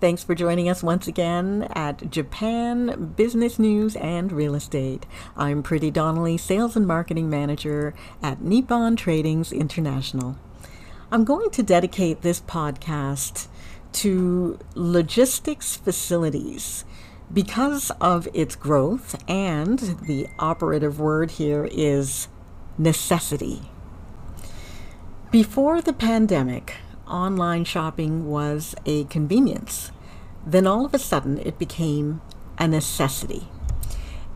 Thanks for joining us once again at Japan Business News and Real Estate. I'm Pretty Donnelly, Sales and Marketing Manager at Nippon Tradings International. I'm going to dedicate this podcast to logistics facilities because of its growth, and the operative word here is necessity. Before the pandemic, online shopping was a convenience. Then all of a sudden it became a necessity.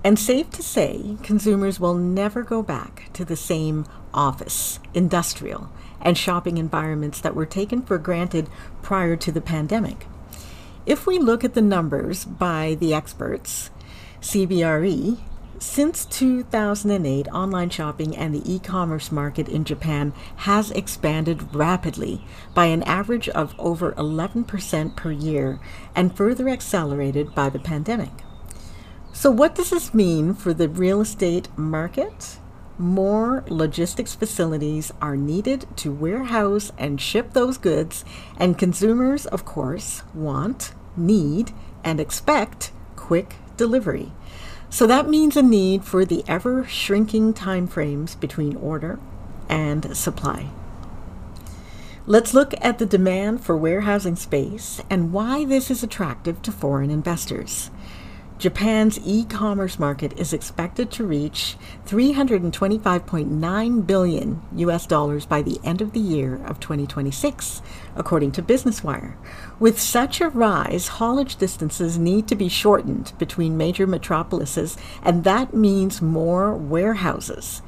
And safe to say, consumers will never go back to the same office, industrial, and shopping environments that were taken for granted prior to the pandemic. If we look at the numbers by the experts, CBRE since 2008, online shopping and the e commerce market in Japan has expanded rapidly by an average of over 11% per year and further accelerated by the pandemic. So, what does this mean for the real estate market? More logistics facilities are needed to warehouse and ship those goods, and consumers, of course, want, need, and expect quick delivery. So that means a need for the ever shrinking time frames between order and supply. Let's look at the demand for warehousing space and why this is attractive to foreign investors. Japan's e-commerce market is expected to reach 325.9 billion US dollars by the end of the year of 2026, according to Business Wire. With such a rise, haulage distances need to be shortened between major metropolises, and that means more warehouses.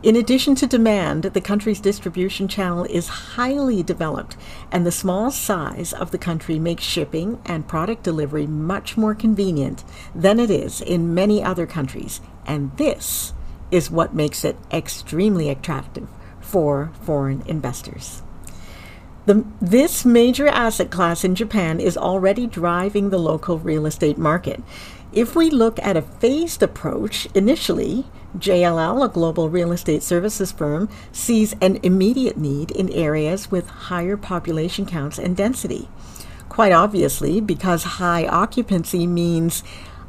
In addition to demand, the country's distribution channel is highly developed, and the small size of the country makes shipping and product delivery much more convenient than it is in many other countries. And this is what makes it extremely attractive for foreign investors. The, this major asset class in Japan is already driving the local real estate market. If we look at a phased approach, initially, JLL, a global real estate services firm, sees an immediate need in areas with higher population counts and density. Quite obviously, because high occupancy means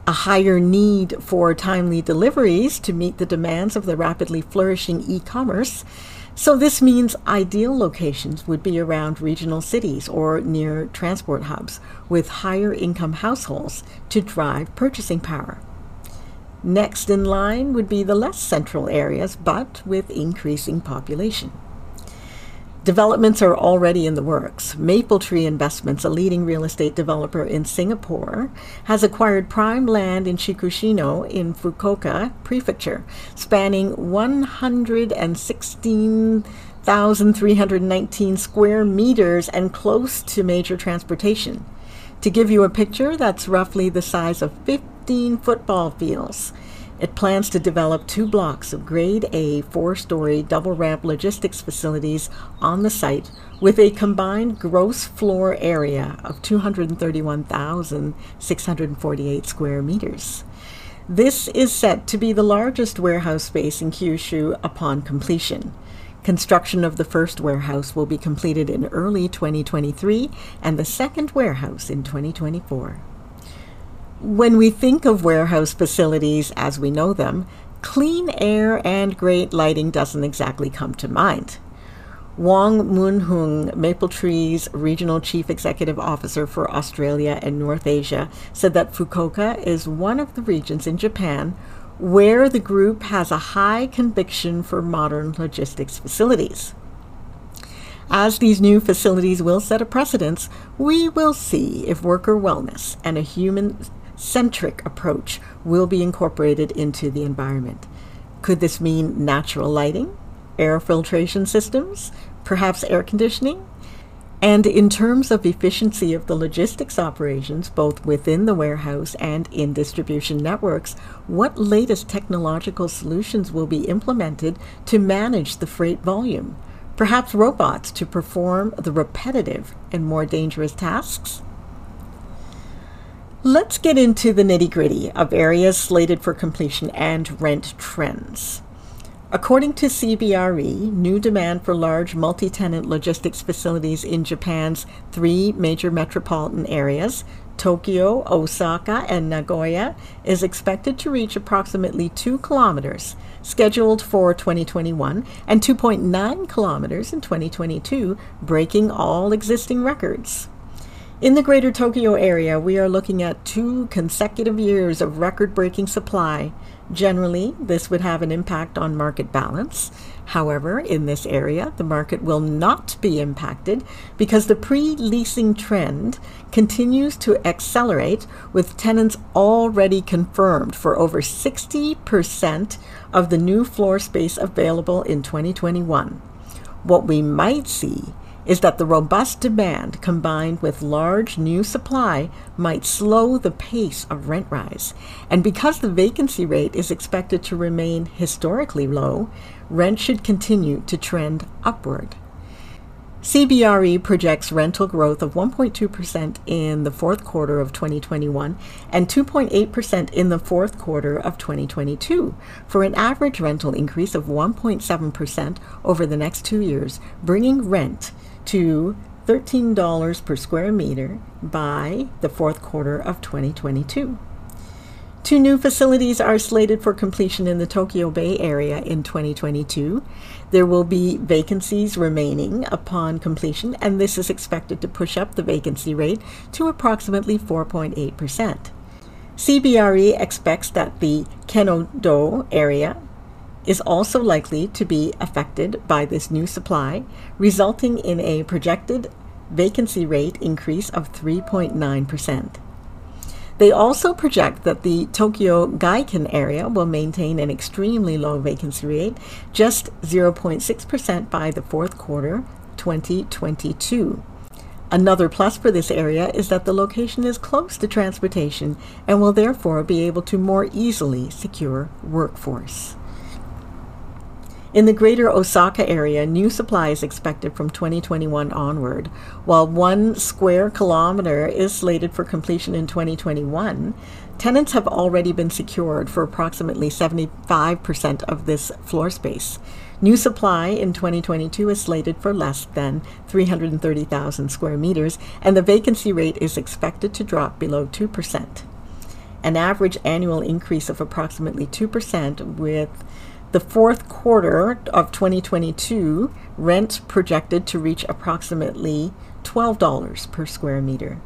a higher need for timely deliveries to meet the demands of the rapidly flourishing e commerce. So, this means ideal locations would be around regional cities or near transport hubs with higher income households to drive purchasing power. Next in line would be the less central areas, but with increasing population. Developments are already in the works. Mapletree Investments, a leading real estate developer in Singapore, has acquired prime land in Chikushino in Fukuoka Prefecture, spanning 116,319 square meters and close to major transportation. To give you a picture, that's roughly the size of 15 football fields. It plans to develop two blocks of grade A four story double ramp logistics facilities on the site with a combined gross floor area of 231,648 square meters. This is set to be the largest warehouse space in Kyushu upon completion. Construction of the first warehouse will be completed in early 2023 and the second warehouse in 2024. When we think of warehouse facilities as we know them, clean air and great lighting doesn't exactly come to mind. Wong Mun Hoong, Maple Tree's regional chief executive officer for Australia and North Asia, said that Fukuoka is one of the regions in Japan where the group has a high conviction for modern logistics facilities. As these new facilities will set a precedence, we will see if worker wellness and a human centric approach will be incorporated into the environment. Could this mean natural lighting, air filtration systems, perhaps air conditioning? And in terms of efficiency of the logistics operations, both within the warehouse and in distribution networks, what latest technological solutions will be implemented to manage the freight volume? Perhaps robots to perform the repetitive and more dangerous tasks? Let's get into the nitty gritty of areas slated for completion and rent trends. According to CBRE, new demand for large multi tenant logistics facilities in Japan's three major metropolitan areas, Tokyo, Osaka, and Nagoya, is expected to reach approximately 2 kilometers, scheduled for 2021, and 2.9 kilometers in 2022, breaking all existing records. In the greater Tokyo area, we are looking at two consecutive years of record breaking supply, Generally, this would have an impact on market balance. However, in this area, the market will not be impacted because the pre leasing trend continues to accelerate, with tenants already confirmed for over 60% of the new floor space available in 2021. What we might see is that the robust demand combined with large new supply might slow the pace of rent rise. And because the vacancy rate is expected to remain historically low, rent should continue to trend upward. CBRE projects rental growth of 1.2% in the fourth quarter of 2021 and 2.8% in the fourth quarter of 2022 for an average rental increase of 1.7% over the next two years, bringing rent to $13 per square meter by the fourth quarter of 2022. Two new facilities are slated for completion in the Tokyo Bay area in 2022. There will be vacancies remaining upon completion, and this is expected to push up the vacancy rate to approximately 4.8%. CBRE expects that the Ken-O-Do area is also likely to be affected by this new supply, resulting in a projected vacancy rate increase of 3.9%. They also project that the Tokyo Gaikan area will maintain an extremely low vacancy rate, just 0.6% by the fourth quarter 2022. Another plus for this area is that the location is close to transportation and will therefore be able to more easily secure workforce. In the greater Osaka area, new supply is expected from 2021 onward. While one square kilometer is slated for completion in 2021, tenants have already been secured for approximately 75% of this floor space. New supply in 2022 is slated for less than 330,000 square meters, and the vacancy rate is expected to drop below 2%. An average annual increase of approximately 2% with the fourth quarter of 2022, rent projected to reach approximately $12 per square meter.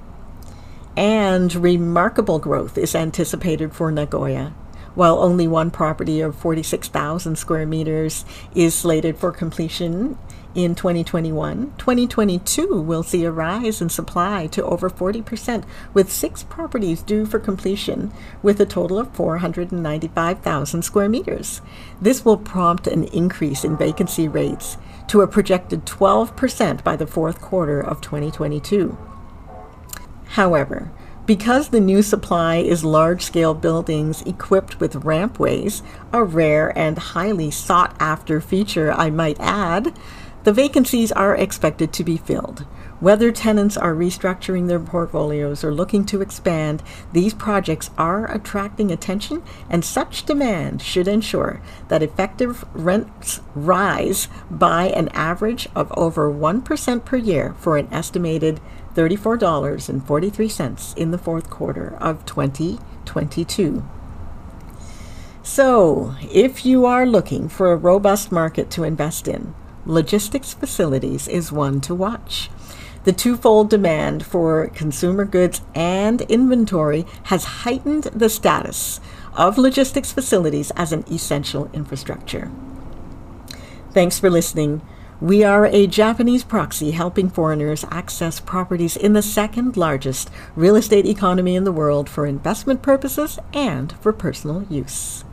And remarkable growth is anticipated for Nagoya. While only one property of 46,000 square meters is slated for completion in 2021, 2022 will see a rise in supply to over 40%, with six properties due for completion, with a total of 495,000 square meters. This will prompt an increase in vacancy rates to a projected 12% by the fourth quarter of 2022. However, because the new supply is large scale buildings equipped with rampways, a rare and highly sought after feature, I might add, the vacancies are expected to be filled. Whether tenants are restructuring their portfolios or looking to expand, these projects are attracting attention, and such demand should ensure that effective rents rise by an average of over 1% per year for an estimated $34.43 in the fourth quarter of 2022. So, if you are looking for a robust market to invest in, logistics facilities is one to watch. The twofold demand for consumer goods and inventory has heightened the status of logistics facilities as an essential infrastructure. Thanks for listening. We are a Japanese proxy helping foreigners access properties in the second largest real estate economy in the world for investment purposes and for personal use.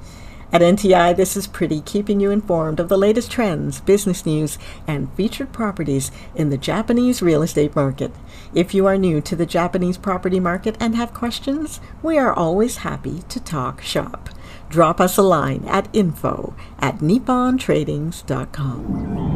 At NTI, this is Pretty, keeping you informed of the latest trends, business news, and featured properties in the Japanese real estate market. If you are new to the Japanese property market and have questions, we are always happy to talk shop. Drop us a line at info at nippontradings.com.